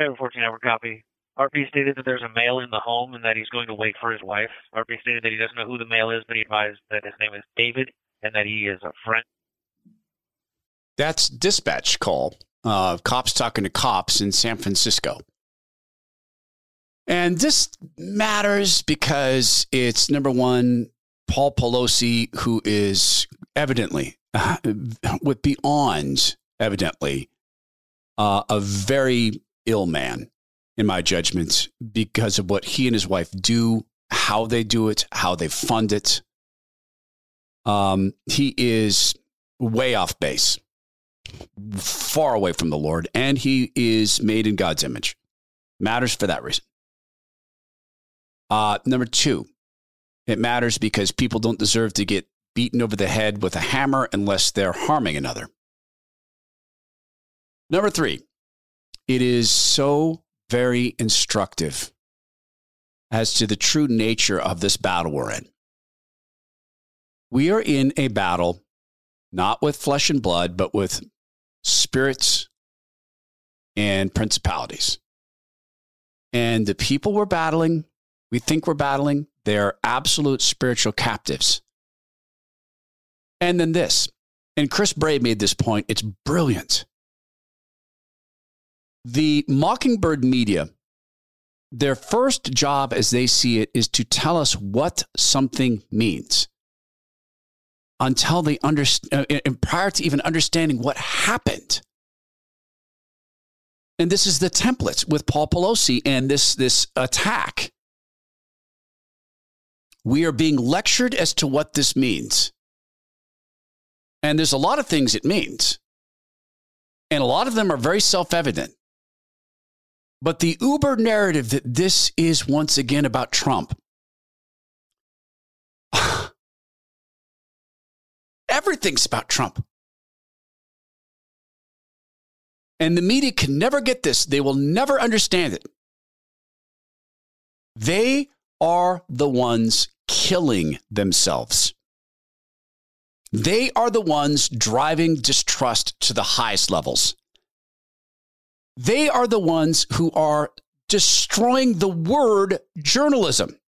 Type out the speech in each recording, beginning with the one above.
Ever 14 hour copy. RP stated that there's a male in the home and that he's going to wait for his wife. RP stated that he doesn't know who the male is, but he advised that his name is David and that he is a friend. That's dispatch call. Uh, cops talking to cops in San Francisco. And this matters because it's number one, Paul Pelosi, who is evidently, uh, with beyond evidently, uh, a very ill man, in my judgment, because of what he and his wife do, how they do it, how they fund it. Um, he is way off base, far away from the Lord, and he is made in God's image. Matters for that reason. Uh, number two, it matters because people don't deserve to get beaten over the head with a hammer unless they're harming another. Number three, it is so very instructive as to the true nature of this battle we're in. We are in a battle not with flesh and blood, but with spirits and principalities. And the people we're battling, we think we're battling, they're absolute spiritual captives. And then this, and Chris Bray made this point, it's brilliant. The Mockingbird media, their first job as they see it is to tell us what something means until they understand, uh, and prior to even understanding what happened. And this is the template with Paul Pelosi and this, this attack. We are being lectured as to what this means. And there's a lot of things it means. And a lot of them are very self evident. But the uber narrative that this is once again about Trump Everything's about Trump. And the media can never get this. They will never understand it. They are the ones killing themselves. They are the ones driving distrust to the highest levels. They are the ones who are destroying the word journalism.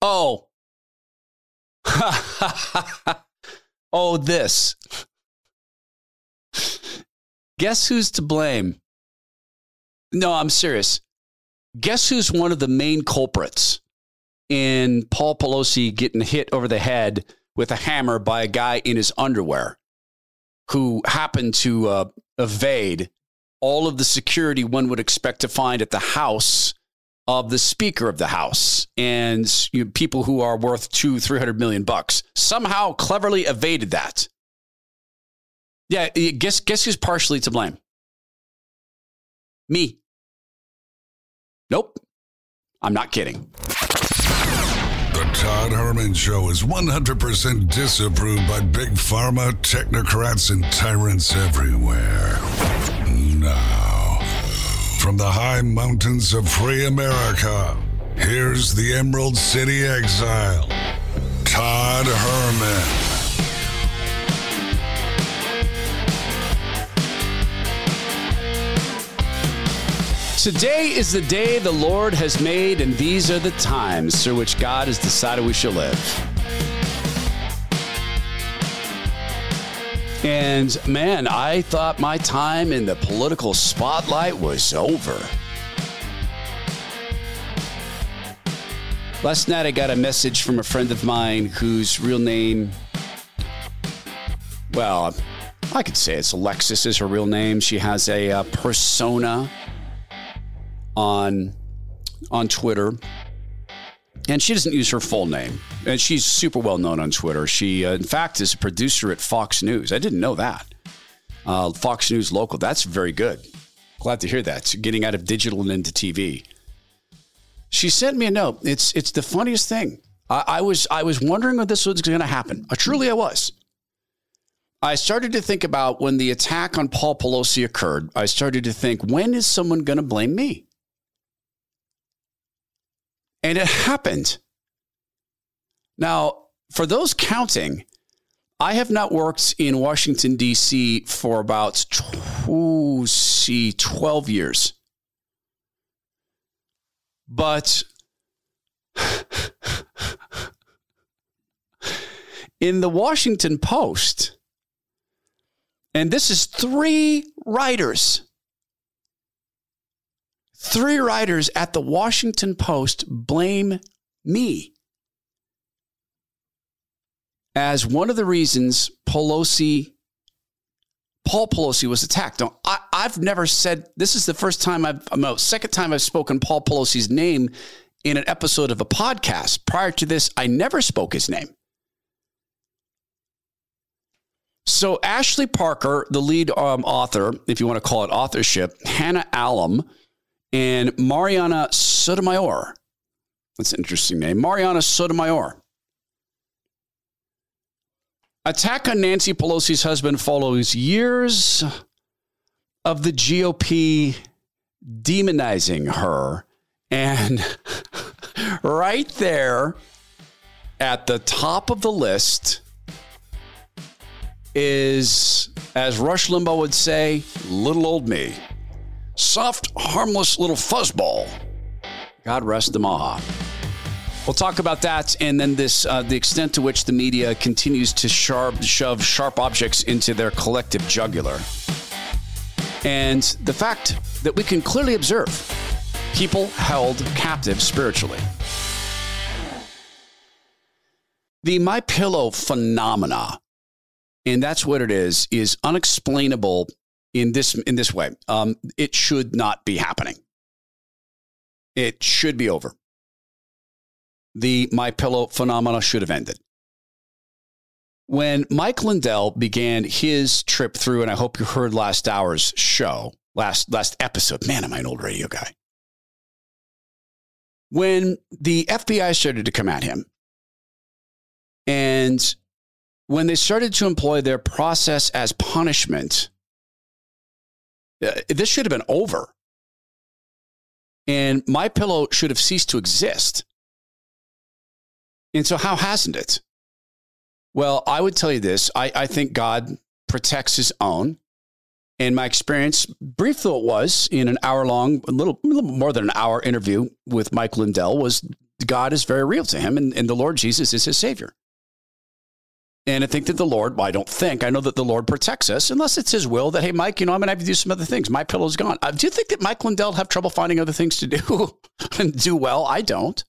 Oh, Oh, this. Guess who's to blame? No, I'm serious. Guess who's one of the main culprits in Paul Pelosi getting hit over the head with a hammer by a guy in his underwear who happened to uh, evade all of the security one would expect to find at the house of the Speaker of the House and you know, people who are worth two, three hundred million bucks somehow cleverly evaded that. Yeah, guess guess who's partially to blame? Me. Nope. I'm not kidding. The Todd Herman Show is 100% disapproved by big pharma, technocrats, and tyrants everywhere. Now from the high mountains of free America, here's the Emerald City exile, Todd Herman. Today is the day the Lord has made, and these are the times through which God has decided we shall live. And man, I thought my time in the political spotlight was over. Last night, I got a message from a friend of mine whose real name, well, I could say it's Alexis is her real name. She has a, uh, persona on on Twitter and she doesn't use her full name. And she's super well known on Twitter. She, uh, in fact, is a producer at Fox News. I didn't know that. Uh, Fox News local. That's very good. Glad to hear that. It's getting out of digital and into TV. She sent me a note. It's it's the funniest thing. I, I was I was wondering when this was going to happen. Uh, truly, I was. I started to think about when the attack on Paul Pelosi occurred. I started to think, when is someone going to blame me? And it happened. Now, for those counting, I have not worked in Washington, D.C. for about, see, 12 years. But in the Washington Post, and this is three writers, three writers at the Washington Post blame me as one of the reasons Pelosi, Paul Pelosi was attacked. Now, I, have never said this is the first time I've, no, second time I've spoken Paul Pelosi's name in an episode of a podcast. Prior to this, I never spoke his name. So, Ashley Parker, the lead um, author, if you want to call it authorship, Hannah Allam, and Marianna Sotomayor. That's an interesting name. Marianna Sotomayor. Attack on Nancy Pelosi's husband follows years of the GOP demonizing her. And right there at the top of the list is, as Rush Limbaugh would say, little old me. Soft, harmless little fuzzball. God rest the Maha. We'll talk about that and then this uh, the extent to which the media continues to sharp, shove sharp objects into their collective jugular. And the fact that we can clearly observe people held captive spiritually. The my pillow phenomena and that's what it is is unexplainable in this in this way. Um, it should not be happening. It should be over. The my pillow phenomena should have ended. When mike lindell began his trip through and i hope you heard last hour's show last last episode. Man am i an old radio guy? When the fbi started to come at him and when they started to employ their process as punishment, Uh, this should have been over. And my pillow should have ceased to exist. And so, how hasn't it? Well, I would tell you this I, I think God protects his own. And my experience, brief though it was, in an hour long, a little, little more than an hour interview with Mike Lindell, was God is very real to him and, and the Lord Jesus is his Savior. And I think that the Lord, well, I don't think, I know that the Lord protects us unless it's his will that, hey, Mike, you know, I'm going to have to do some other things. My pillow's gone. Uh, do you think that Mike Lindell have trouble finding other things to do and do well? I don't.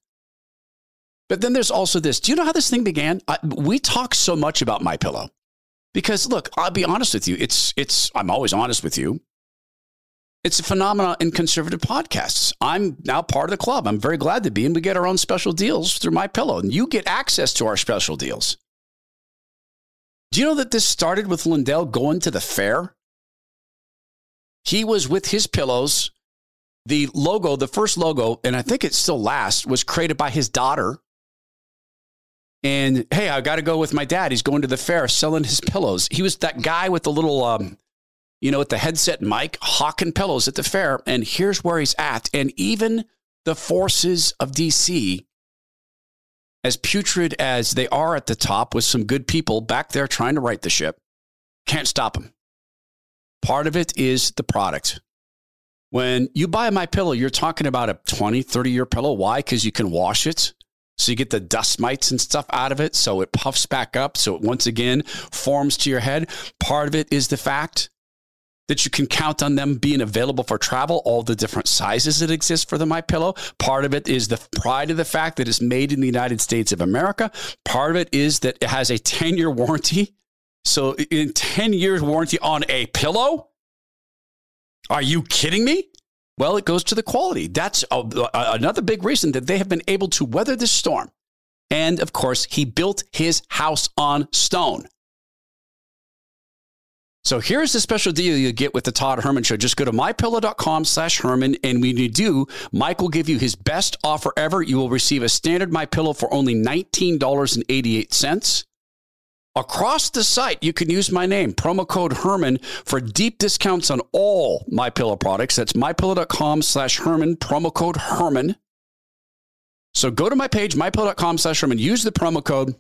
But then there's also this. Do you know how this thing began? I, we talk so much about my pillow because look, I'll be honest with you. It's, it's, I'm always honest with you. It's a phenomenon in conservative podcasts. I'm now part of the club. I'm very glad to be, and we get our own special deals through my pillow, and you get access to our special deals. Do you know that this started with Lindell going to the fair? He was with his pillows. The logo, the first logo, and I think it still lasts, was created by his daughter. And hey, I got to go with my dad. He's going to the fair selling his pillows. He was that guy with the little, um, you know, with the headset mic, hawking pillows at the fair. And here's where he's at. And even the forces of DC as putrid as they are at the top with some good people back there trying to right the ship, can't stop them. Part of it is the product. When you buy my pillow, you're talking about a 20, 30 year pillow. Why? Because you can wash it. So you get the dust mites and stuff out of it. So it puffs back up. So it once again forms to your head. Part of it is the fact that you can count on them being available for travel, all the different sizes that exist for the My Pillow. Part of it is the pride of the fact that it's made in the United States of America. Part of it is that it has a 10 year warranty. So in 10 years warranty on a pillow? Are you kidding me? Well, it goes to the quality. That's a, a, another big reason that they have been able to weather this storm. And of course, he built his house on stone. So here's the special deal you get with the Todd Herman Show. Just go to mypillow.com slash Herman. And when you do, Mike will give you his best offer ever. You will receive a standard My Pillow for only $19.88. Across the site, you can use my name, promo code Herman, for deep discounts on all My Pillow products. That's mypillow.com slash Herman, promo code Herman. So go to my page, mypillow.com slash Herman, use the promo code,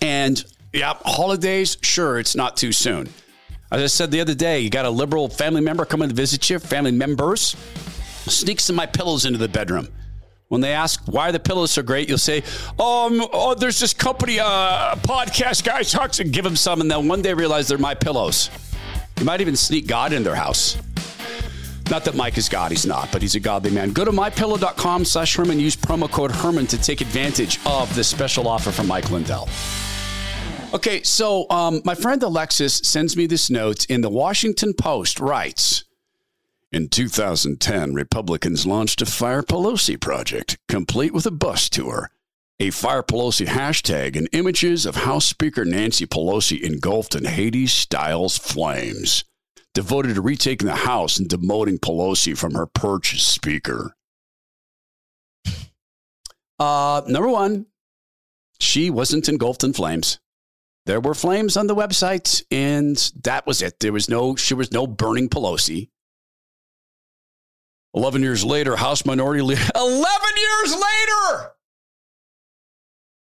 and yeah, holidays, sure, it's not too soon. As I said the other day, you got a liberal family member coming to visit you, family members, sneaks some my pillows into the bedroom. When they ask why the pillows so great, you'll say, um, oh, there's this company, uh, podcast guy talks and give them some, and then one day realize they're my pillows. You might even sneak God in their house. Not that Mike is God, he's not, but he's a godly man. Go to mypillow.com slash Herman, use promo code Herman to take advantage of this special offer from Mike Lindell. Okay, so um, my friend Alexis sends me this note in the Washington Post writes, in 2010, Republicans launched a Fire Pelosi project, complete with a bus tour, a Fire Pelosi hashtag, and images of House Speaker Nancy Pelosi engulfed in Hades Styles flames, devoted to retaking the House and demoting Pelosi from her perch as Speaker. Uh, number one, she wasn't engulfed in flames. There were flames on the website, and that was it. There was no, she was no burning Pelosi. 11 years later, House Minority Leader. 11 years later!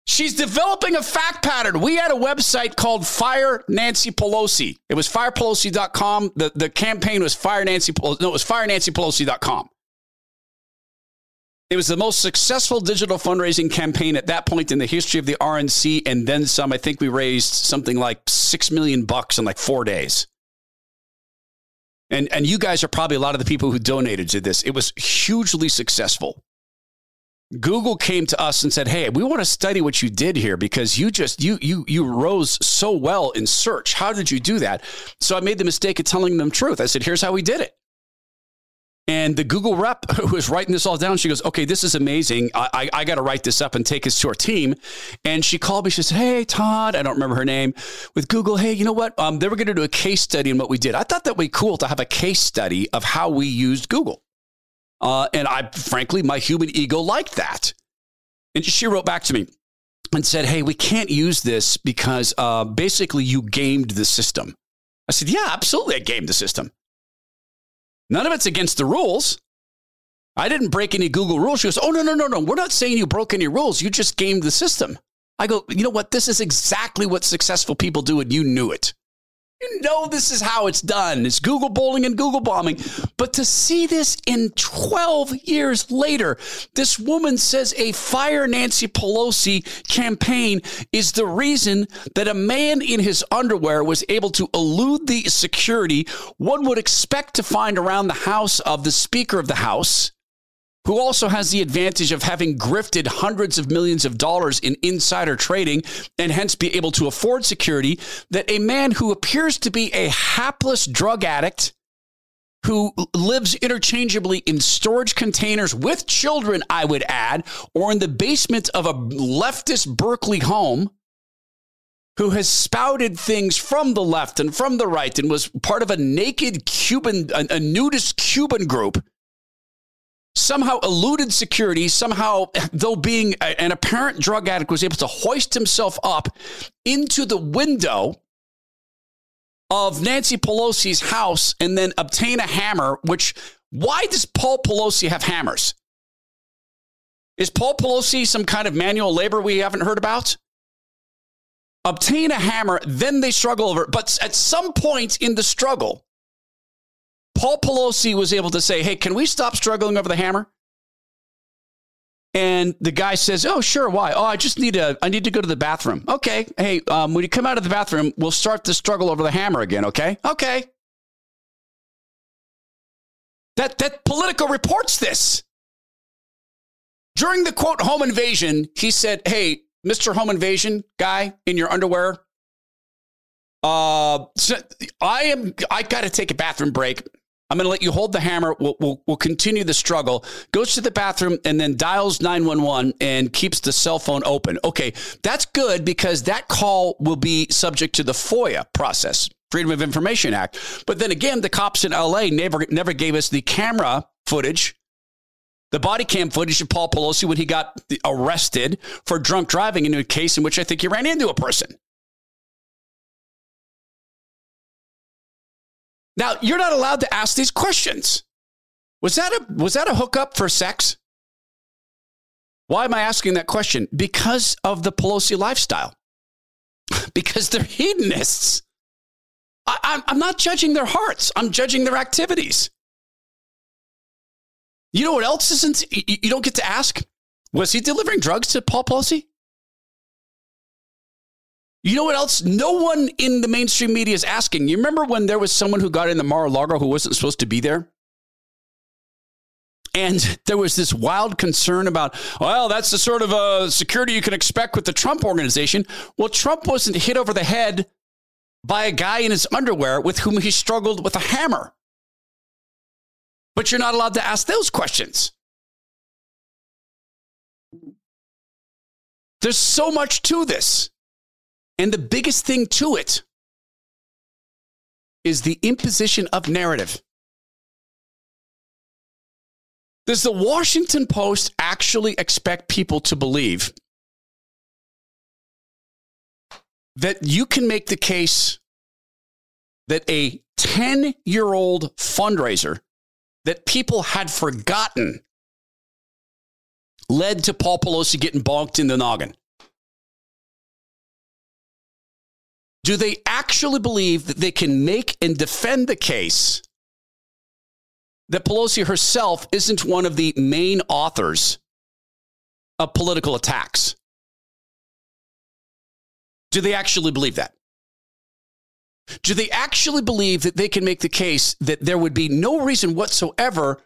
She's developing a fact pattern. We had a website called Fire Nancy Pelosi. It was firepelosi.com. The, the campaign was Fire Nancy Pelosi. No, it was firenancypelosi.com. It was the most successful digital fundraising campaign at that point in the history of the RNC, and then some. I think we raised something like six million bucks in like four days. And, and you guys are probably a lot of the people who donated to this. It was hugely successful. Google came to us and said, "Hey, we want to study what you did here because you just you you you rose so well in search. How did you do that?" So I made the mistake of telling them the truth. I said, "Here's how we did it." And the Google rep who was writing this all down, she goes, Okay, this is amazing. I, I, I got to write this up and take this to our team. And she called me. She said, Hey, Todd, I don't remember her name, with Google. Hey, you know what? Um, they were going to do a case study on what we did. I thought that would be cool to have a case study of how we used Google. Uh, and I, frankly, my human ego liked that. And she wrote back to me and said, Hey, we can't use this because uh, basically you gamed the system. I said, Yeah, absolutely. I gamed the system. None of it's against the rules. I didn't break any Google rules. She goes, Oh, no, no, no, no. We're not saying you broke any rules. You just gamed the system. I go, You know what? This is exactly what successful people do, and you knew it. You know this is how it's done. It's Google bowling and Google bombing. But to see this in 12 years later, this woman says a Fire Nancy Pelosi campaign is the reason that a man in his underwear was able to elude the security one would expect to find around the house of the Speaker of the House who also has the advantage of having grifted hundreds of millions of dollars in insider trading and hence be able to afford security, that a man who appears to be a hapless drug addict who lives interchangeably in storage containers with children, I would add, or in the basement of a leftist Berkeley home, who has spouted things from the left and from the right and was part of a naked Cuban, a, nudist Cuban group somehow eluded security, somehow, though being a, an apparent drug addict, was able to hoist himself up into the window of Nancy Pelosi's house and then obtain a hammer, which, why does Paul Pelosi have hammers? Is Paul Pelosi some kind of manual labor we haven't heard about? Obtain a hammer, then they struggle over it. But at some point in the struggle, Paul Pelosi was able to say, hey, can we stop struggling over the hammer? And the guy says, "Oh, sure. Why? Oh, I just need to. I need to go to the bathroom. Okay. Hey, um, when you come out of the bathroom, we'll start the struggle over the hammer again. Okay. Okay. That that Politico reports this during the quote home invasion. He said, "Hey, Mister Home Invasion guy in your underwear. Uh, I am. I got to take a bathroom break. I'm going to let you hold the hammer. We'll, we'll, we'll, continue the struggle. Goes to the bathroom and then dials 911 and keeps the cell phone open. Okay, that's good because that call will be subject to the FOIA process, Freedom of Information Act. But then again, the cops in LA never, never gave us the camera footage, the body cam footage of Paul Pelosi when he got arrested for drunk driving in a case in which I think he ran into a person. Now, you're not allowed to ask these questions. Was that a was that a hookup for sex? Why am I asking that question? Because of the Pelosi lifestyle. because they're hedonists. I, I'm not judging their hearts. I'm judging their activities. You know what else isn't? You don't get to ask. Was he delivering drugs to Paul Pelosi? You know what else? No one in the mainstream media is asking. You remember when there was someone who got in the Mar-a-Lago who wasn't supposed to be there? And there was this wild concern about, well, that's the sort of uh, security you can expect with the Trump organization. Well, Trump wasn't hit over the head by a guy in his underwear with whom he struggled with a hammer. But you're not allowed to ask those questions. There's so much to this. And the biggest thing to it is the imposition of narrative. Does the Washington Post actually expect people to believe that you can make the case that a 10 year old fundraiser that people had forgotten led to Paul Pelosi getting bonked in the noggin? Do they actually believe that they can make and defend the case that Pelosi herself isn't one of the main authors of political attacks? Do they actually believe that? Do they actually believe that they can make the case that there would be no reason whatsoever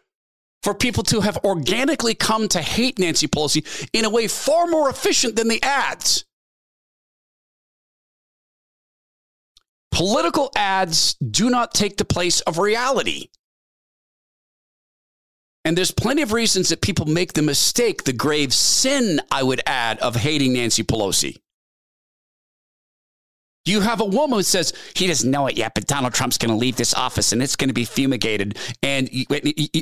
for people to have organically come to hate Nancy Pelosi in a way far more efficient than the ads? Political ads do not take the place of reality. And there's plenty of reasons that people make the mistake, the grave sin, I would add, of hating Nancy Pelosi. You have a woman who says he doesn't know it yet, but Donald Trump's going to leave this office and it's going to be fumigated. And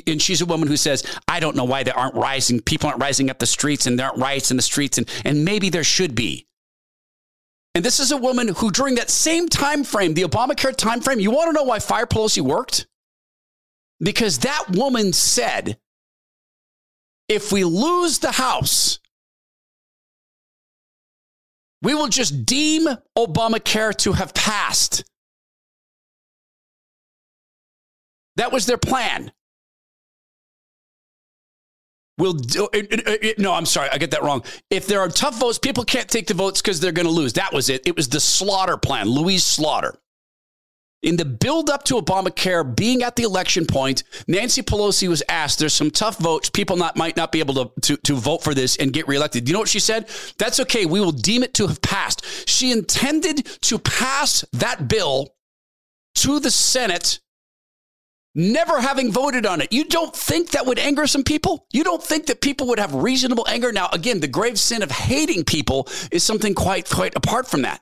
and she's a woman who says, I don't know why there aren't rising people aren't rising up the streets and there aren't riots in the streets and and maybe there should be. And this is a woman who, during that same time frame, the Obamacare time frame, you want to know why Fire Pelosi worked? Because that woman said, if we lose the House, we will just deem Obamacare to have passed. That was their plan. Will do, it, it, it, no, I'm sorry, I get that wrong. If there are tough votes, people can't take the votes because they're going to lose. That was it. It was the slaughter plan, Louise Slaughter. In the build up to Obamacare being at the election point, Nancy Pelosi was asked, there's some tough votes. People not, might not be able to, to, to vote for this and get reelected. You know what she said? That's okay. We will deem it to have passed. She intended to pass that bill to the Senate never having voted on it. You don't think that would anger some people? You don't think that people would have reasonable anger? Now, again, the grave sin of hating people is something quite, quite apart from that.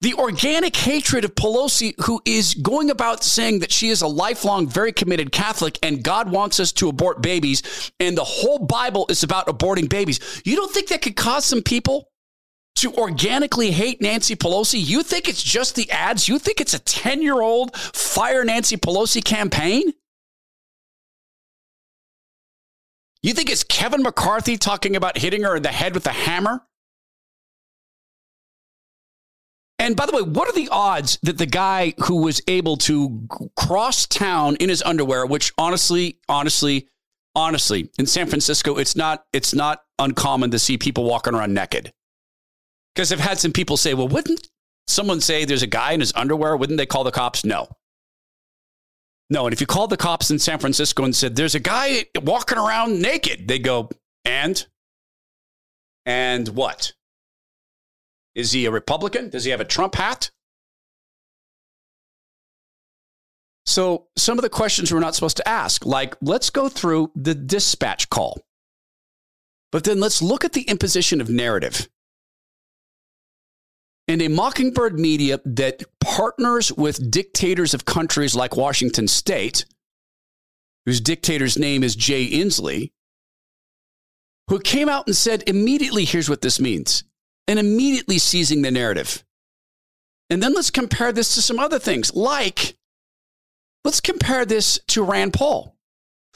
The organic hatred of Pelosi, who is going about saying that she is a lifelong, very committed Catholic and God wants us to abort babies, and the whole Bible is about aborting babies. You don't think that could cause some people to organically hate Nancy Pelosi? You think it's just the ads? You think it's a 10 year old fire Nancy Pelosi campaign? You think it's Kevin McCarthy talking about hitting her in the head with a hammer? And by the way, what are the odds that the guy who was able to cross town in his underwear, which honestly, honestly, honestly, in San Francisco, it's not it's not uncommon to see people walking around naked. Because I've had some people say, well, wouldn't someone say there's a guy in his underwear? Wouldn't they call the cops? No. No. And if you called the cops in San Francisco and said, there's a guy walking around naked, they go, and? And what? Is he a Republican? Does he have a Trump hat? So, some of the questions we're not supposed to ask, like, let's go through the dispatch call. But then let's look at the imposition of narrative and a mockingbird media that partners with dictators of countries like Washington State, whose dictator's name is Jay Inslee, who came out and said immediately, here's what this means, and immediately seizing the narrative. And then let's compare this to some other things, like let's compare this to Rand Paul.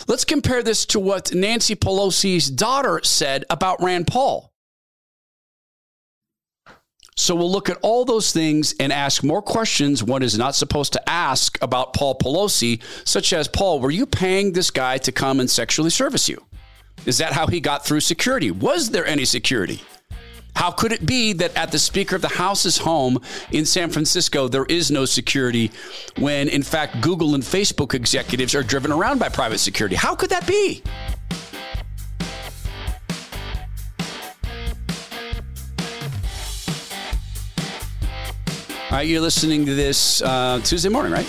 Let's compare this to what Nancy Pelosi's daughter said about Rand Paul. So we'll look at all those things and ask more questions one is not supposed to ask about Paul Pelosi, such as Paul, were you paying this guy to come and sexually service you? Is that how he got through security? Was there any security? How could it be that at the Speaker of the House's home in San Francisco, there is no security when, in fact, Google and Facebook executives are driven around by private security? How could that be? All right, you're listening to this uh, Tuesday morning, right?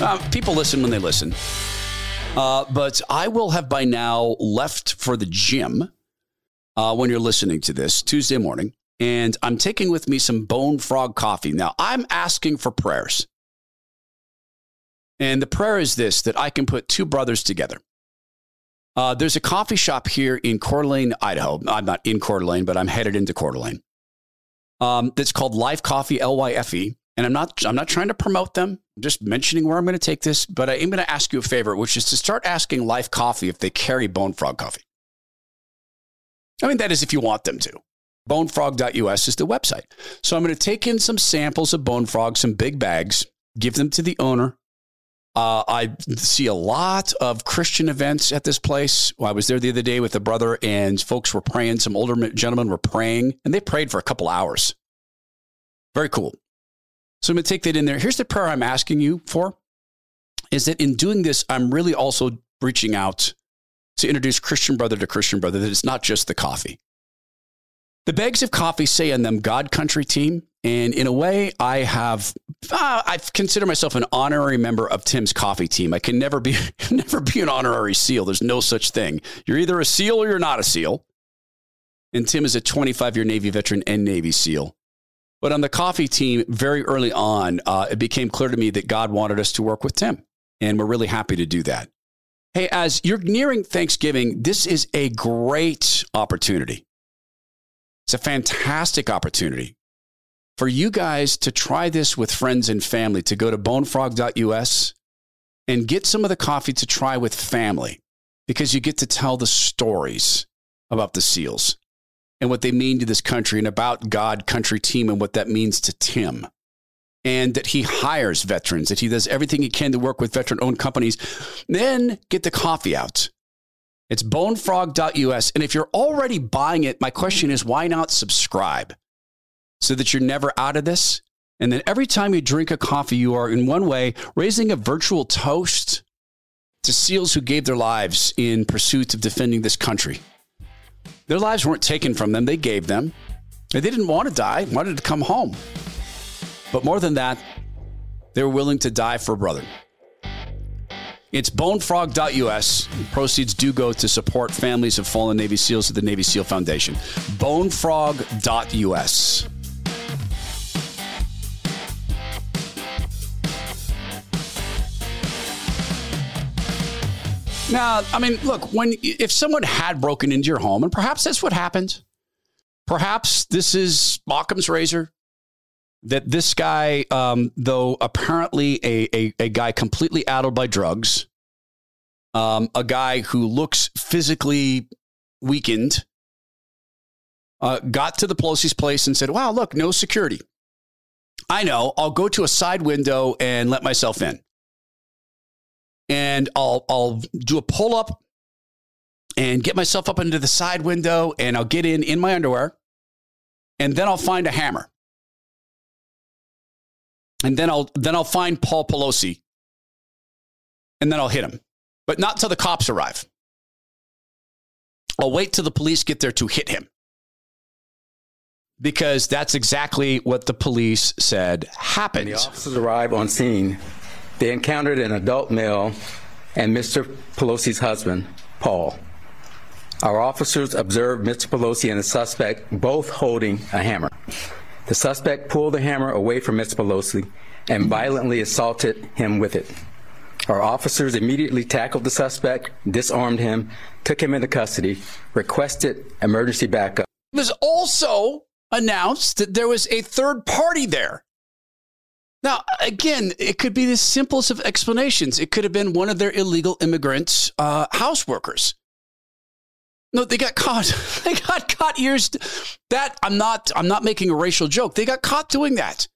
Uh, people listen when they listen. Uh, but I will have by now left for the gym uh, when you're listening to this Tuesday morning. And I'm taking with me some Bone Frog coffee. Now, I'm asking for prayers. And the prayer is this that I can put two brothers together. Uh, there's a coffee shop here in Coeur d'Alene, Idaho. I'm not in Coeur d'Alene, but I'm headed into Coeur d'Alene um, that's called Life Coffee, L Y F E. And I'm not, I'm not trying to promote them, I'm just mentioning where I'm going to take this. But I am going to ask you a favor, which is to start asking Life Coffee if they carry Bone Frog coffee. I mean, that is if you want them to. Bonefrog.us is the website. So I'm going to take in some samples of Bone Frog, some big bags, give them to the owner. Uh, I see a lot of Christian events at this place. I was there the other day with a brother, and folks were praying. Some older gentlemen were praying, and they prayed for a couple hours. Very cool. So I'm going to take that in there. Here's the prayer I'm asking you for is that in doing this, I'm really also reaching out to introduce Christian brother to Christian brother, that it's not just the coffee. The bags of coffee say on them God Country team. And in a way, I have uh, I consider myself an honorary member of Tim's coffee team. I can never be never be an honorary SEAL. There's no such thing. You're either a SEAL or you're not a SEAL. And Tim is a 25 year Navy veteran and Navy SEAL. But on the coffee team, very early on, uh, it became clear to me that God wanted us to work with Tim. And we're really happy to do that. Hey, as you're nearing Thanksgiving, this is a great opportunity. It's a fantastic opportunity for you guys to try this with friends and family, to go to bonefrog.us and get some of the coffee to try with family because you get to tell the stories about the SEALs and what they mean to this country and about God Country Team and what that means to Tim. And that he hires veterans, that he does everything he can to work with veteran owned companies. Then get the coffee out. It's bonefrog.us. And if you're already buying it, my question is why not subscribe? So that you're never out of this. And then every time you drink a coffee, you are in one way raising a virtual toast to SEALs who gave their lives in pursuit of defending this country. Their lives weren't taken from them, they gave them. They didn't want to die, wanted to come home. But more than that, they were willing to die for a brother. It's bonefrog.us. Proceeds do go to support families of fallen Navy SEALs at the Navy SEAL Foundation. Bonefrog.us. Now, I mean, look, when if someone had broken into your home, and perhaps that's what happened, perhaps this is Occam's razor. That this guy, um, though apparently a, a, a guy completely addled by drugs, um, a guy who looks physically weakened, uh, got to the Pelosi's place and said, Wow, look, no security. I know, I'll go to a side window and let myself in and I'll I'll do a pull up and get myself up into the side window and I'll get in in my underwear and then I'll find a hammer. And then I'll then I'll find Paul Pelosi and then I'll hit him. But not till the cops arrive. I'll wait till the police get there to hit him. Because that's exactly what the police said happened. When the officers arrive on scene, they encountered an adult male and Mr. Pelosi's husband, Paul. Our officers observed Mr. Pelosi and the suspect both holding a hammer. The suspect pulled the hammer away from Mr. Pelosi and violently assaulted him with it. Our officers immediately tackled the suspect, disarmed him, took him into custody, requested emergency backup. It was also announced that there was a third party there now, again, it could be the simplest of explanations. It could have been one of their illegal immigrants, uh, house workers. No, they got caught. They got caught years. That I'm not. I'm not making a racial joke. They got caught doing that.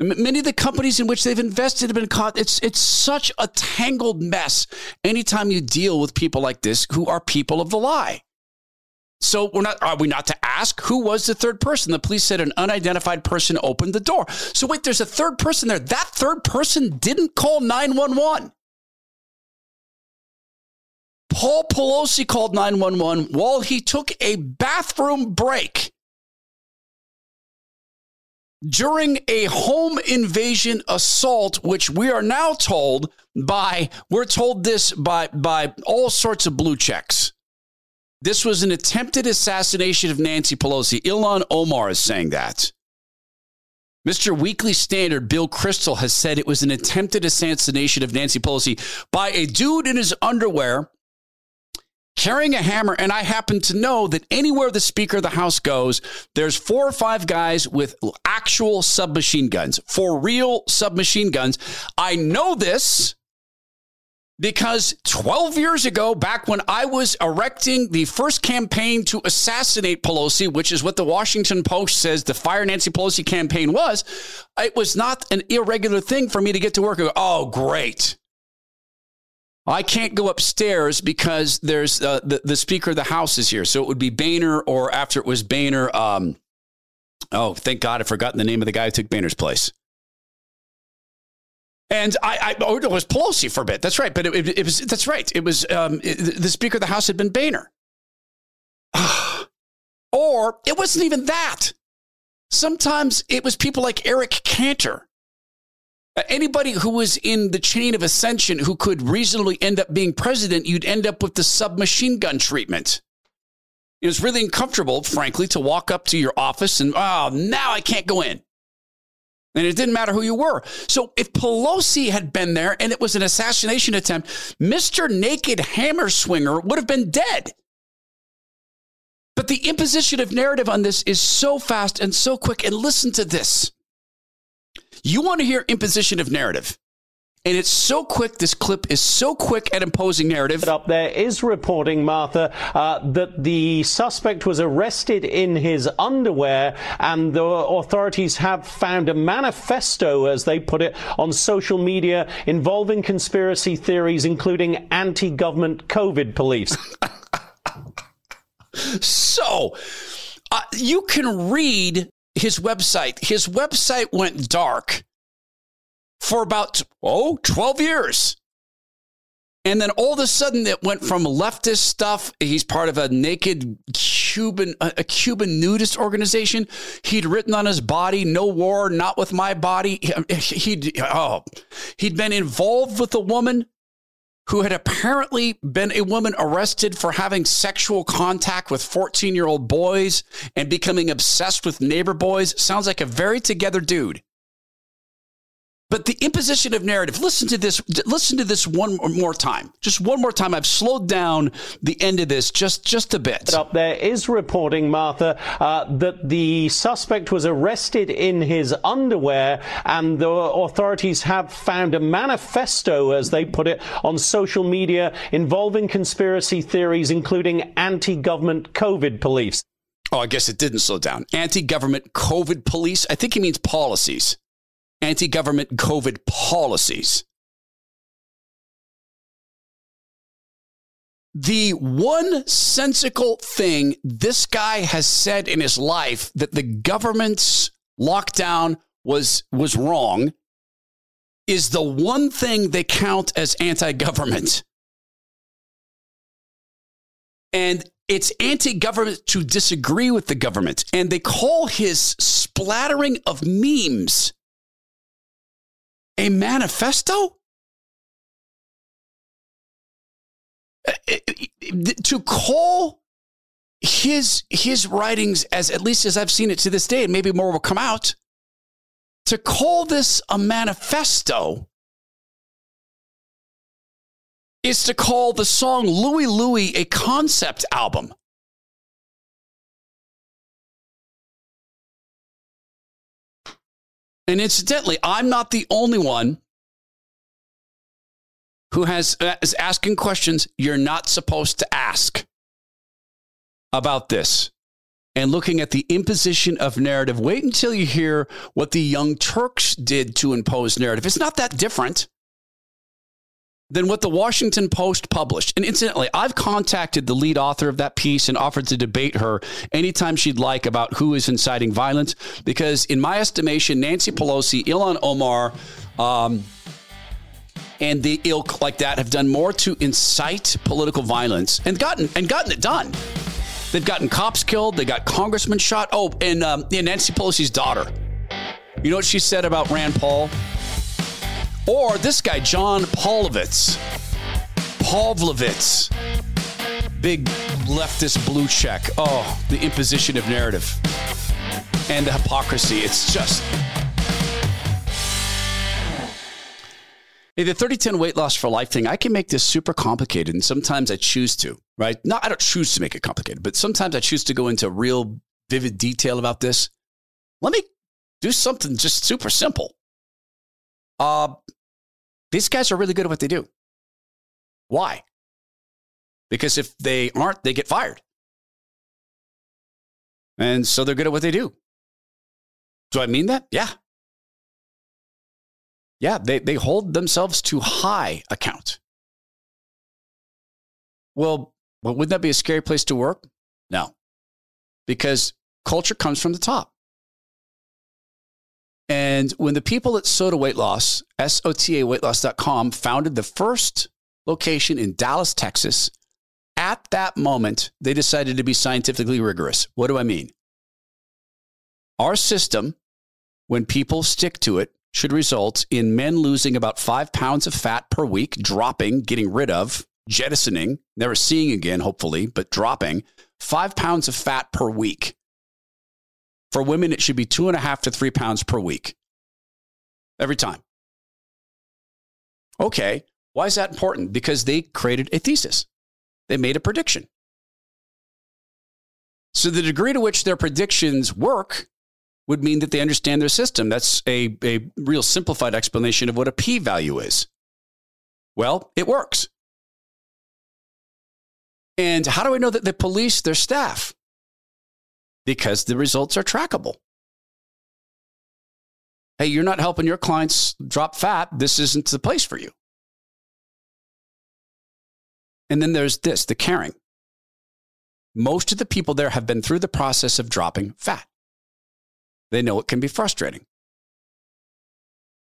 Many of the companies in which they've invested have been caught. It's it's such a tangled mess. Anytime you deal with people like this, who are people of the lie. So we're not. Are we not to ask who was the third person? The police said an unidentified person opened the door. So wait, there's a third person there. That third person didn't call nine one one. Paul Pelosi called 911 while he took a bathroom break during a home invasion assault, which we are now told by, we're told this by, by all sorts of blue checks. This was an attempted assassination of Nancy Pelosi. Ilhan Omar is saying that. Mr. Weekly Standard, Bill Kristol, has said it was an attempted assassination of Nancy Pelosi by a dude in his underwear carrying a hammer. And I happen to know that anywhere the Speaker of the House goes, there's four or five guys with actual submachine guns, for real submachine guns. I know this because 12 years ago, back when I was erecting the first campaign to assassinate Pelosi, which is what the Washington Post says the Fire Nancy Pelosi campaign was, it was not an irregular thing for me to get to work oh, great. I can't go upstairs because there's uh, the, the Speaker of the House is here. So it would be Boehner, or after it was Boehner, um, oh, thank God I've forgotten the name of the guy who took Boehner's place. And I, I oh, it was Pelosi for a bit. That's right. But it, it, it was, that's right. It was, um, it, the Speaker of the House had been Boehner. or it wasn't even that. Sometimes it was people like Eric Cantor uh, anybody who was in the chain of ascension who could reasonably end up being president, you'd end up with the submachine gun treatment. It was really uncomfortable, frankly, to walk up to your office and, oh, now I can't go in. And it didn't matter who you were. So if Pelosi had been there and it was an assassination attempt, Mr. Naked Hammer Swinger would have been dead. But the imposition of narrative on this is so fast and so quick. And listen to this. You want to hear imposition of narrative. And it's so quick. This clip is so quick at imposing narrative. Up there is reporting, Martha, uh, that the suspect was arrested in his underwear, and the authorities have found a manifesto, as they put it, on social media involving conspiracy theories, including anti-government COVID police. so, uh, you can read his website. His website went dark for about, oh, 12 years. And then all of a sudden it went from leftist stuff. He's part of a naked Cuban, a Cuban nudist organization. He'd written on his body, no war, not with my body. Um, he'd, oh, he'd been involved with a woman who had apparently been a woman arrested for having sexual contact with 14 year old boys and becoming obsessed with neighbor boys. Sounds like a very together dude. But the imposition of narrative, listen to this, listen to this one more time. Just one more time. I've slowed down the end of this just, just a bit. Up there is reporting, Martha, uh, that the suspect was arrested in his underwear and the authorities have found a manifesto, as they put it, on social media involving conspiracy theories, including anti-government COVID police. Oh, I guess it didn't slow down. Anti-government COVID police. I think he means policies anti government COVID policies. The one sensical thing this guy has said in his life that the government's lockdown was, was wrong is the one thing they count as anti government. And it's anti government to disagree with the government. And they call his splattering of memes a manifesto? Uh, uh, uh, to call his his writings as at least as I've seen it to this day, and maybe more will come out, to call this a manifesto is to call the song Louie Louie a concept album. And incidentally, I'm not the only one who has uh, is asking questions you're not supposed to ask. about this and looking at the imposition of narrative. Wait until you hear what the Young Turks did to impose narrative. It's not that different than what the Washington Post published. And incidentally, I've contacted the lead author of that piece and offered to debate her anytime she'd like about who is inciting violence, because in my estimation, Nancy Pelosi, Ilhan Omar, um, and the ilk like that have done more to incite political violence and gotten and gotten it done. They've gotten cops killed. They got congressmen shot. Oh, and um, yeah, Nancy Pelosi's daughter. You know what she said about Rand Paul? Or this guy, John Pavlovitz. Pavlovitz. Big leftist blue check. Oh, the imposition of narrative and the hypocrisy. It's just. Hey, the 3010 weight loss for life thing, I can make this super complicated, and sometimes I choose to, right? No, I don't choose to make it complicated, but sometimes I choose to go into real vivid detail about this. Let me do something just super simple. Uh, these guys are really good at what they do. Why? Because if they aren't, they get fired. And so they're good at what they do. Do I mean that? Yeah. Yeah, they, they hold themselves to high account. Well, well, wouldn't that be a scary place to work? No, because culture comes from the top. And when the people at Sota Weight Loss, S-O-T-A weightloss.com, founded the first location in Dallas, Texas, at that moment, they decided to be scientifically rigorous. What do I mean? Our system, when people stick to it, should result in men losing about five pounds of fat per week, dropping, getting rid of, jettisoning, never seeing again, hopefully, but dropping five pounds of fat per week. For women, it should be two and a half to three pounds per week. Every time. Okay, why is that important? Because they created a thesis, they made a prediction. So, the degree to which their predictions work would mean that they understand their system. That's a, a real simplified explanation of what a p value is. Well, it works. And how do I know that they police their staff? Because the results are trackable. Hey, you're not helping your clients drop fat. This isn't the place for you. And then there's this the caring. Most of the people there have been through the process of dropping fat. They know it can be frustrating.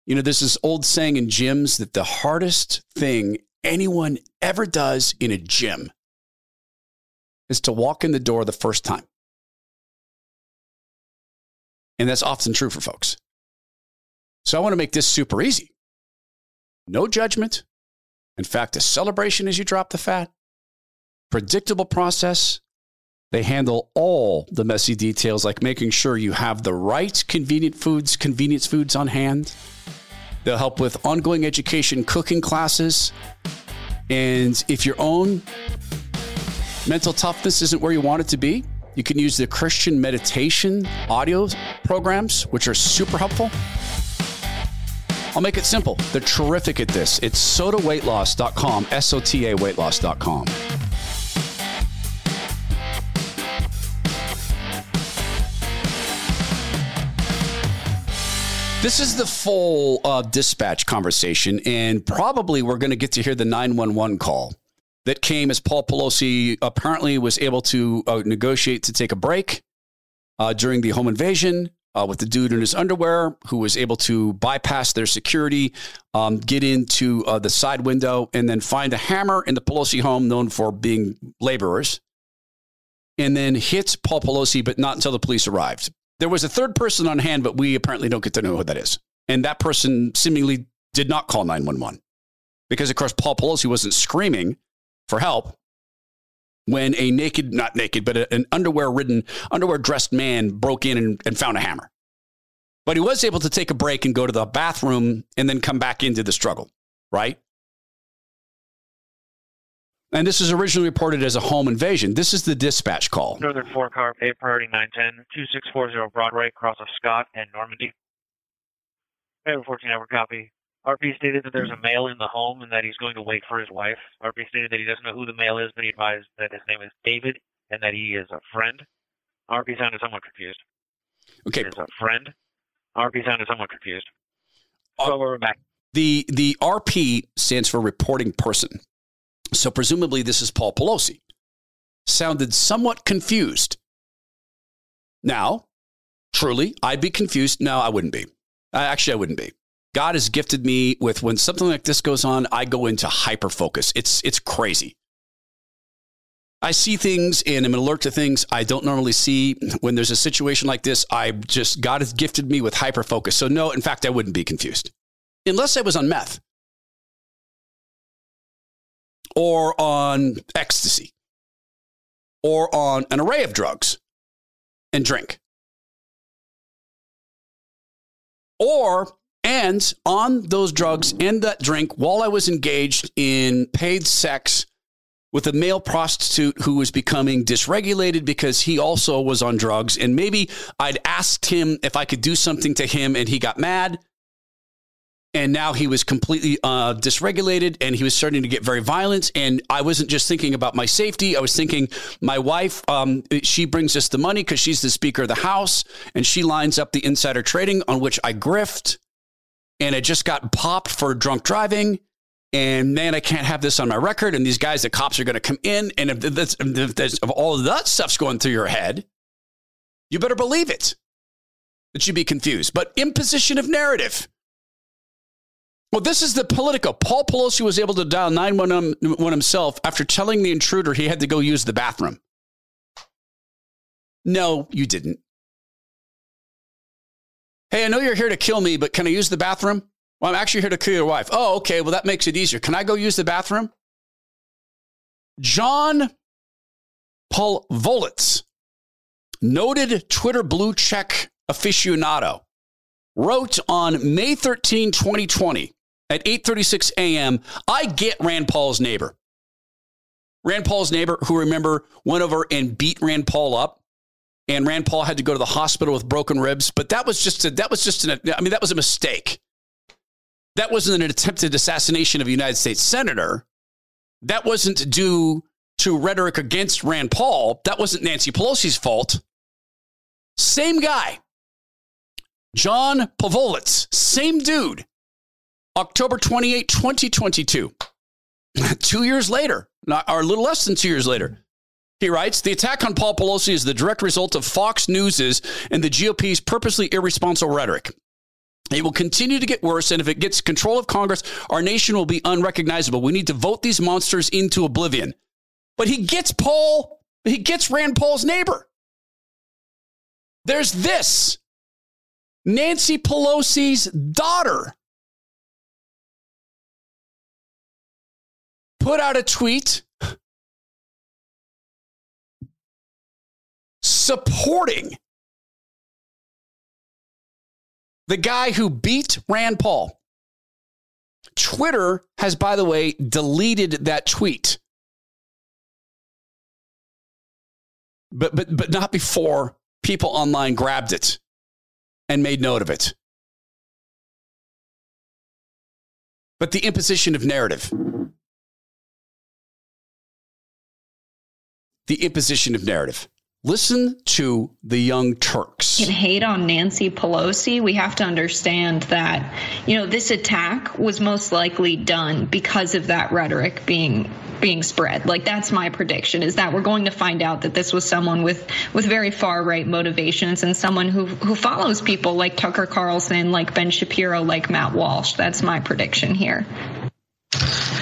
You know, there's this old saying in gyms that the hardest thing anyone ever does in a gym is to walk in the door the first time. And that's often true for folks. So I want to make this super easy. No judgment. In fact, a celebration as you drop the fat. Predictable process. They handle all the messy details like making sure you have the right convenient foods, convenience foods on hand. They'll help with ongoing education, cooking classes. And if your own mental toughness isn't where you want it to be, you can use the Christian meditation audio programs, which are super helpful. I'll make it simple. They're terrific at this. It's sotaweightloss.com, S O T A weightloss.com. This is the full uh, dispatch conversation, and probably we're going to get to hear the 911 call that came as Paul Pelosi apparently was able to uh, negotiate to take a break uh, during the home invasion uh, with the dude in his underwear who was able to bypass their security, um, get into uh, the side window, and then find a hammer in the Pelosi home, known for being laborers, and then hit Paul Pelosi, but not until the police arrived. There was a third person on hand, but we apparently don't get to know who that is. And that person seemingly did not call 911 because, of course, Paul Pelosi wasn't screaming for help when a naked, not naked, but a, an underwear ridden, underwear dressed man broke in and, and found a hammer. But he was able to take a break and go to the bathroom and then come back into the struggle, right? And this was originally reported as a home invasion. This is the dispatch call. Northern 4 car, A priority 910, 2640 Broadway, cross of Scott and Normandy. Hey, 14 hour copy. RP stated that there's a male in the home and that he's going to wait for his wife. RP stated that he doesn't know who the male is, but he advised that his name is David and that he is a friend. RP sounded somewhat confused. Okay. Is a friend. RP sounded somewhat confused. Uh, So we're back. The the RP stands for reporting person. So presumably this is Paul Pelosi. Sounded somewhat confused. Now, truly, I'd be confused. No, I wouldn't be. I, actually, I wouldn't be. God has gifted me with when something like this goes on, I go into hyper focus. It's it's crazy. I see things and I'm alert to things I don't normally see. When there's a situation like this, I just God has gifted me with hyper focus. So no, in fact, I wouldn't be confused unless I was on meth or on ecstasy or on an array of drugs and drink. Or, and on those drugs and that drink while I was engaged in paid sex with a male prostitute who was becoming dysregulated because he also was on drugs. And maybe I'd asked him if I could do something to him and he got mad. And now he was completely uh, dysregulated and he was starting to get very violent. And i wasn't just thinking about my safety. I was thinking my wife um, she brings us the money because she's the speaker of the house and she lines up the insider trading on which i grift and i just got popped for drunk driving and man i can't have this on my record and these guys the cops are going to come in and if, if, if all of that stuff's going through your head you better believe it that you'd be confused but imposition of narrative well, this is the Politico. Paul Pelosi was able to dial 911 himself after telling the intruder he had to go use the bathroom. No, you didn't. Hey, I know you're here to kill me, but can I use the bathroom? Well, I'm actually here to kill your wife. Oh, okay. Well, that makes it easier. Can I go use the bathroom? John Pavlovitz, noted Twitter blue check aficionado, wrote on May 13, 2020 at 8:36 a.m. I get Rand Paul's neighbor. Rand Paul's neighbor who remember went over and beat Rand Paul up and Rand Paul had to go to the hospital with broken ribs, but that was just a, that was just an I mean that was a mistake. That wasn't an attempted assassination of a United States senator. That wasn't due to rhetoric against Rand Paul. That wasn't Nancy Pelosi's fault. Same guy. John Pavlovitz, same dude. October 28, 2022. two years later, not, or a little less than two years later. He writes The attack on Paul Pelosi is the direct result of Fox News's and the GOP's purposely irresponsible rhetoric. It will continue to get worse, and if it gets control of Congress, our nation will be unrecognizable. We need to vote these monsters into oblivion. But he gets Paul, he gets Rand Paul's neighbor. There's this Nancy Pelosi's daughter put out a tweet supporting the guy who beat Rand Paul. Twitter has, by the way, deleted that tweet. But, but, but not before people online grabbed it and made note of it. But the imposition of narrative. The imposition of narrative. Listen to the Young Turks. can hate on Nancy Pelosi, we have to understand that, you know, this attack was most likely done because of that rhetoric being being spread. Like that's my prediction is that we're going to find out that this was someone with with very far right motivations and someone who who follows people like Tucker Carlson, like Ben Shapiro, like Matt Walsh. That's my prediction here.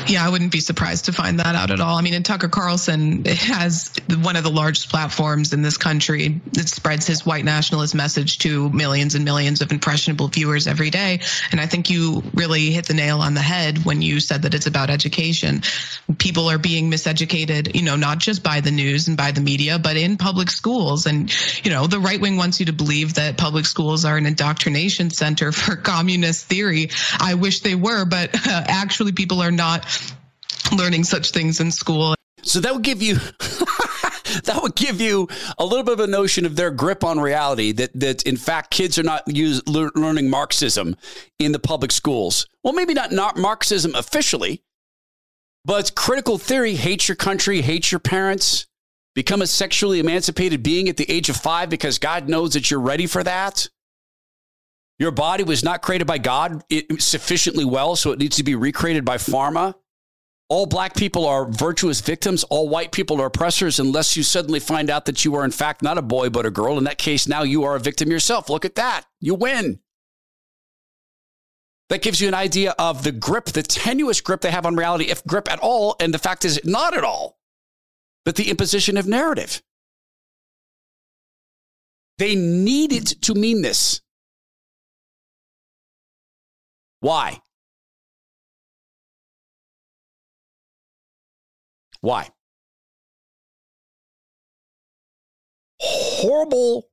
Yeah, I wouldn't be surprised to find that out at all. I mean, and Tucker Carlson has one of the largest platforms in this country that spreads his white nationalist message to millions and millions of impressionable viewers every day. And I think you really hit the nail on the head when you said that it's about education. People are being miseducated, you know, not just by the news and by the media, but in public schools. And, you know, the right wing wants you to believe that public schools are an indoctrination center for communist theory. I wish they were, but uh, actually people are not learning such things in school. So that would give you that would give you a little bit of a notion of their grip on reality that that in fact kids are not use, learning Marxism in the public schools. Well, maybe not not Marxism officially, but critical theory, hate your country, hate your parents, become a sexually emancipated being at the age of five because God knows that you're ready for that? Your body was not created by God sufficiently well, so it needs to be recreated by pharma. All black people are virtuous victims. All white people are oppressors unless you suddenly find out that you are, in fact, not a boy, but a girl. In that case, now you are a victim yourself. Look at that. You win. That gives you an idea of the grip, the tenuous grip they have on reality, if grip at all. And the fact is, not at all, but the imposition of narrative. They needed to mean this. Why? Why? Horrible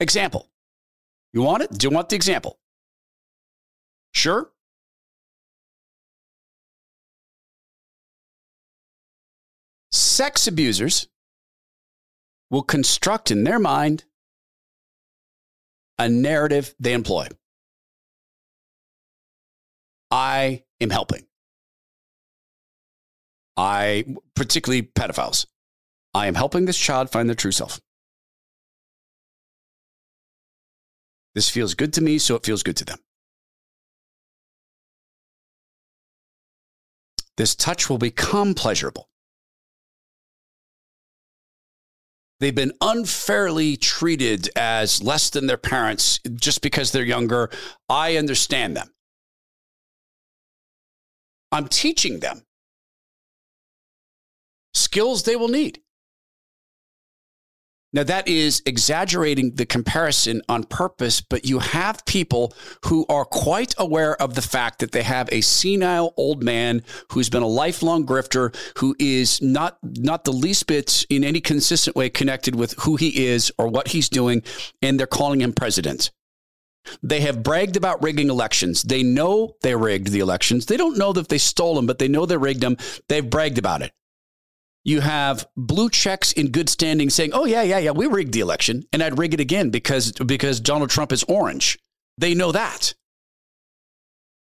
example. You want it? Do you want the example? Sure. Sex abusers will construct in their mind a narrative they employ. I am helping. I, particularly pedophiles, I am helping this child find their true self. This feels good to me, so it feels good to them. This touch will become pleasurable. They've been unfairly treated as less than their parents just because they're younger. I understand them. I'm teaching them skills they will need. Now, that is exaggerating the comparison on purpose, but you have people who are quite aware of the fact that they have a senile old man who's been a lifelong grifter, who is not, not the least bit in any consistent way connected with who he is or what he's doing, and they're calling him president. They have bragged about rigging elections. They know they rigged the elections. They don't know that they stole them, but they know they rigged them. They've bragged about it. You have blue checks in good standing saying, "Oh yeah, yeah, yeah, we rigged the election, and I'd rig it again because because Donald Trump is orange." They know that.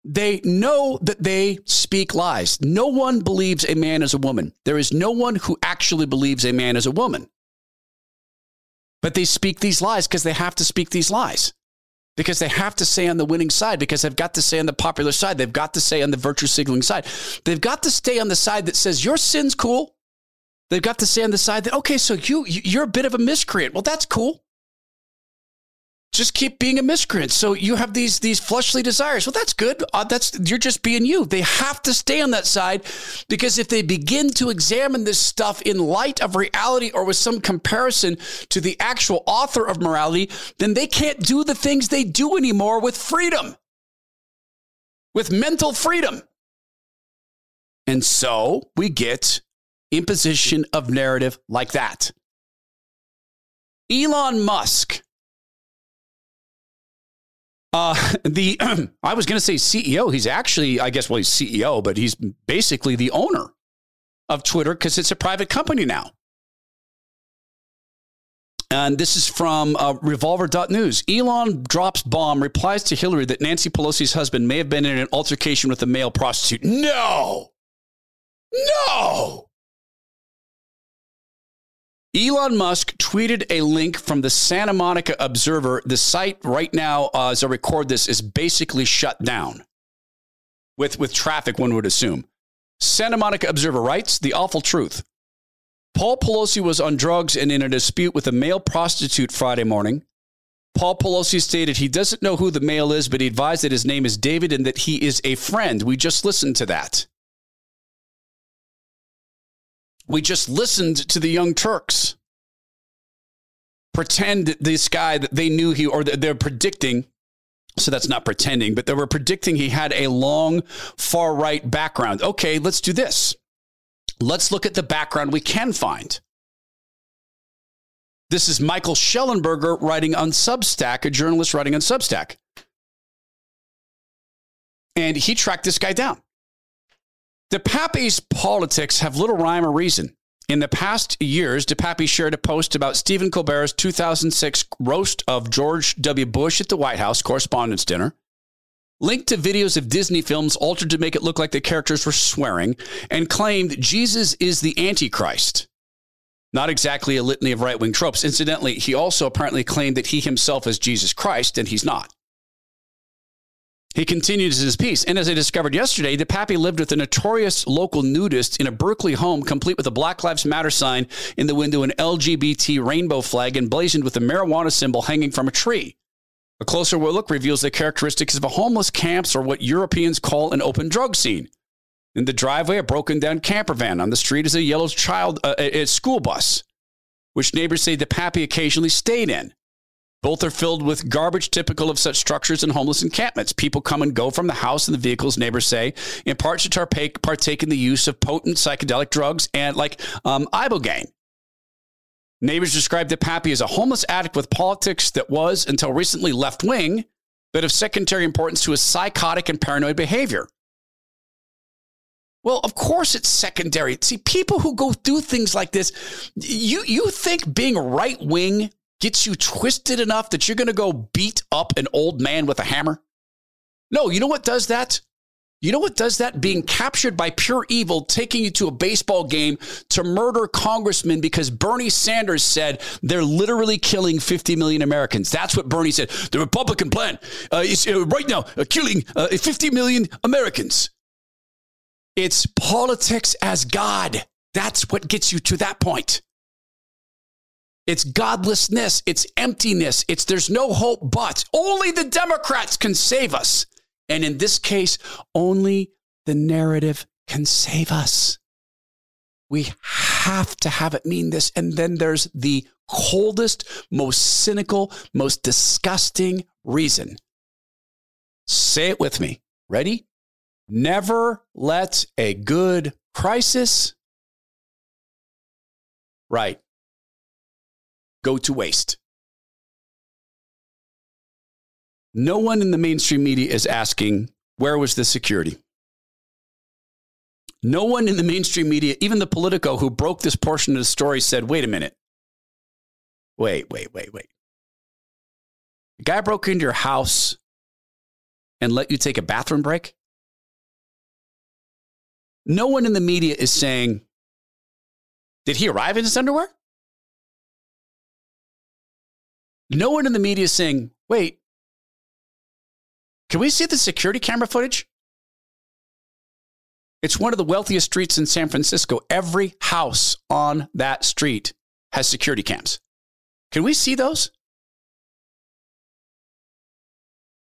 They know that they speak lies. No one believes a man is a woman. There is no one who actually believes a man is a woman. But they speak these lies because they have to speak these lies because they have to say on the winning side because they've got to say on the popular side. They've got to say on the virtue signaling side. They've got to stay on the side that says your sin's cool. They've got to stay on the side that okay, so you you're a bit of a miscreant. Well, that's cool just keep being a miscreant. So you have these these fleshly desires. Well, that's good. Uh, that's you're just being you. They have to stay on that side because if they begin to examine this stuff in light of reality or with some comparison to the actual author of morality, then they can't do the things they do anymore with freedom. With mental freedom. And so we get imposition of narrative like that. Elon Musk uh, the I was going to say CEO. He's actually, I guess, well, he's CEO, but he's basically the owner of Twitter because it's a private company now. And this is from uh, Revolver.news. Elon drops bomb, replies to Hillary that Nancy Pelosi's husband may have been in an altercation with a male prostitute. No! No! Elon Musk tweeted a link from the Santa Monica Observer. The site right now, uh, as I record this, is basically shut down with, with traffic, one would assume. Santa Monica Observer writes The awful truth. Paul Pelosi was on drugs and in a dispute with a male prostitute Friday morning. Paul Pelosi stated he doesn't know who the male is, but he advised that his name is David and that he is a friend. We just listened to that. We just listened to the Young Turks pretend this guy that they knew he, or they're predicting. So that's not pretending, but they were predicting he had a long far right background. Okay, let's do this. Let's look at the background we can find. This is Michael Shellenberger writing on Substack, a journalist writing on Substack. And he tracked this guy down. DePappy's politics have little rhyme or reason. In the past years, DePappy shared a post about Stephen Colbert's 2006 roast of George W. Bush at the White House Correspondents' Dinner, linked to videos of Disney films altered to make it look like the characters were swearing, and claimed Jesus is the Antichrist. Not exactly a litany of right wing tropes. Incidentally, he also apparently claimed that he himself is Jesus Christ, and he's not. He continues his piece. And as I discovered yesterday, the Pappy lived with a notorious local nudist in a Berkeley home, complete with a Black Lives Matter sign in the window, an LGBT rainbow flag emblazoned with a marijuana symbol hanging from a tree. A closer look reveals the characteristics of a homeless camps or what Europeans call an open drug scene. In the driveway, a broken down camper van. On the street is a yellow child, uh, a school bus, which neighbors say the Pappy occasionally stayed in. Both are filled with garbage typical of such structures and homeless encampments. People come and go from the house and the vehicles, neighbors say, in part to partake, partake in the use of potent psychedelic drugs and like um, Ibogaine. Neighbors described the Pappy as a homeless addict with politics that was, until recently, left wing, but of secondary importance to his psychotic and paranoid behavior. Well, of course it's secondary. See, people who go through things like this, you, you think being right wing gets you twisted enough that you're going to go beat up an old man with a hammer? No, you know what does that? You know what does that? Being captured by pure evil, taking you to a baseball game to murder congressmen because Bernie Sanders said they're literally killing 50 million Americans. That's what Bernie said. The Republican plan uh, is uh, right now uh, killing uh, 50 million Americans. It's politics as God. That's what gets you to that point. It's godlessness. It's emptiness. It's there's no hope but. Only the Democrats can save us. And in this case, only the narrative can save us. We have to have it mean this. And then there's the coldest, most cynical, most disgusting reason. Say it with me. Ready? Never let a good crisis. Right go to waste. No one in the mainstream media is asking, where was the security? No one in the mainstream media, even the Politico who broke this portion of the story, said, wait a minute. Wait, wait, wait, wait. The guy broke into your house and let you take a bathroom break? No one in the media is saying, did he arrive in his underwear? No one in the media is saying, wait, can we see the security camera footage? It's one of the wealthiest streets in San Francisco. Every house on that street has security cams. Can we see those?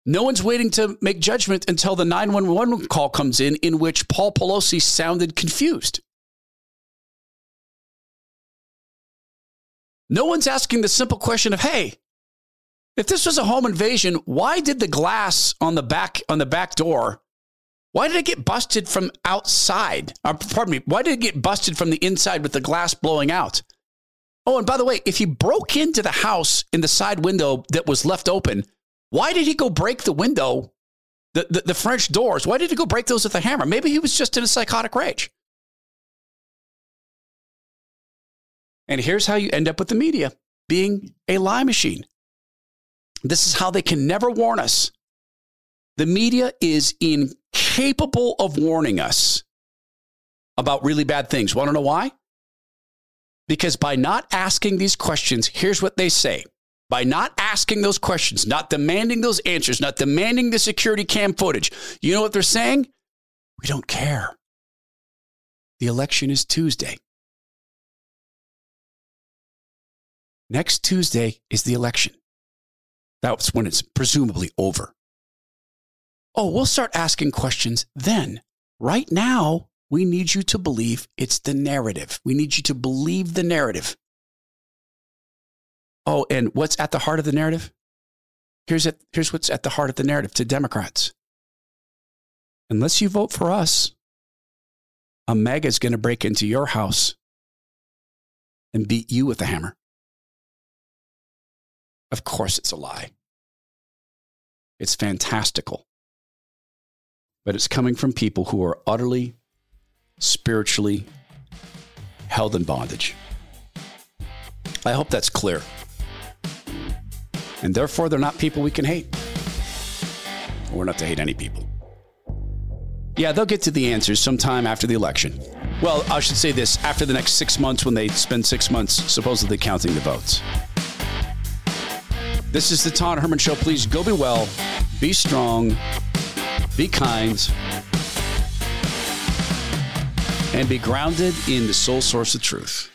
No one's waiting to make judgment until the 911 call comes in, in which Paul Pelosi sounded confused. No one's asking the simple question of, hey, if this was a home invasion, why did the glass on the back on the back door? Why did it get busted from outside? Uh, pardon me. Why did it get busted from the inside with the glass blowing out? Oh, and by the way, if he broke into the house in the side window that was left open, why did he go break the window, the, the, the French doors? Why did he go break those with a hammer? Maybe he was just in a psychotic rage. And here's how you end up with the media being a lie machine. This is how they can never warn us. The media is incapable of warning us about really bad things. Want to know why? Because by not asking these questions, here's what they say. By not asking those questions, not demanding those answers, not demanding the security cam footage, you know what they're saying? We don't care. The election is Tuesday. Next Tuesday is the election. That's when it's presumably over. Oh, we'll start asking questions then. Right now, we need you to believe it's the narrative. We need you to believe the narrative. Oh, and what's at the heart of the narrative? Here's, it, here's what's at the heart of the narrative to Democrats. Unless you vote for us, a MAGA is going to break into your house and beat you with a hammer. Of course, it's a lie. It's fantastical. But it's coming from people who are utterly, spiritually held in bondage. I hope that's clear. And therefore, they're not people we can hate. We're not to hate any people. Yeah, they'll get to the answers sometime after the election. Well, I should say this after the next six months when they spend six months supposedly counting the votes. This is the Todd Herman Show. Please go be well, be strong, be kind, and be grounded in the sole source of truth.